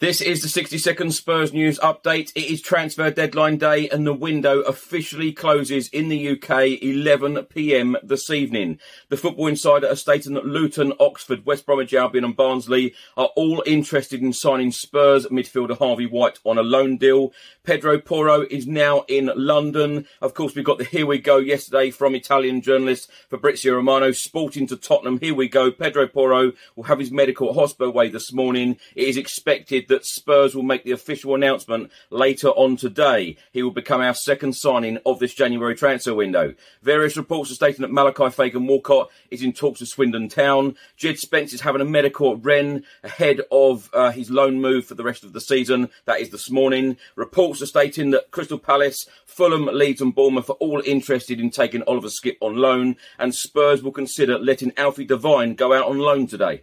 This is the 60 second Spurs news update. It is transfer deadline day and the window officially closes in the UK 11 pm this evening. The Football Insider are stating that Luton, Oxford, West Bromwich Albion and Barnsley are all interested in signing Spurs midfielder Harvey White on a loan deal. Pedro Porro is now in London. Of course, we got the Here We Go yesterday from Italian journalist Fabrizio Romano, sporting to Tottenham. Here we go. Pedro Porro will have his medical at Hotspur Way this morning. It is expected that Spurs will make the official announcement later on today. He will become our second signing of this January transfer window. Various reports are stating that Malachi Fagan Walcott is in talks with Swindon Town. Jed Spence is having a medical at Rennes ahead of uh, his loan move for the rest of the season. That is this morning. Reports are stating that Crystal Palace, Fulham, Leeds, and Bournemouth are all interested in taking Oliver Skipp on loan, and Spurs will consider letting Alfie Devine go out on loan today.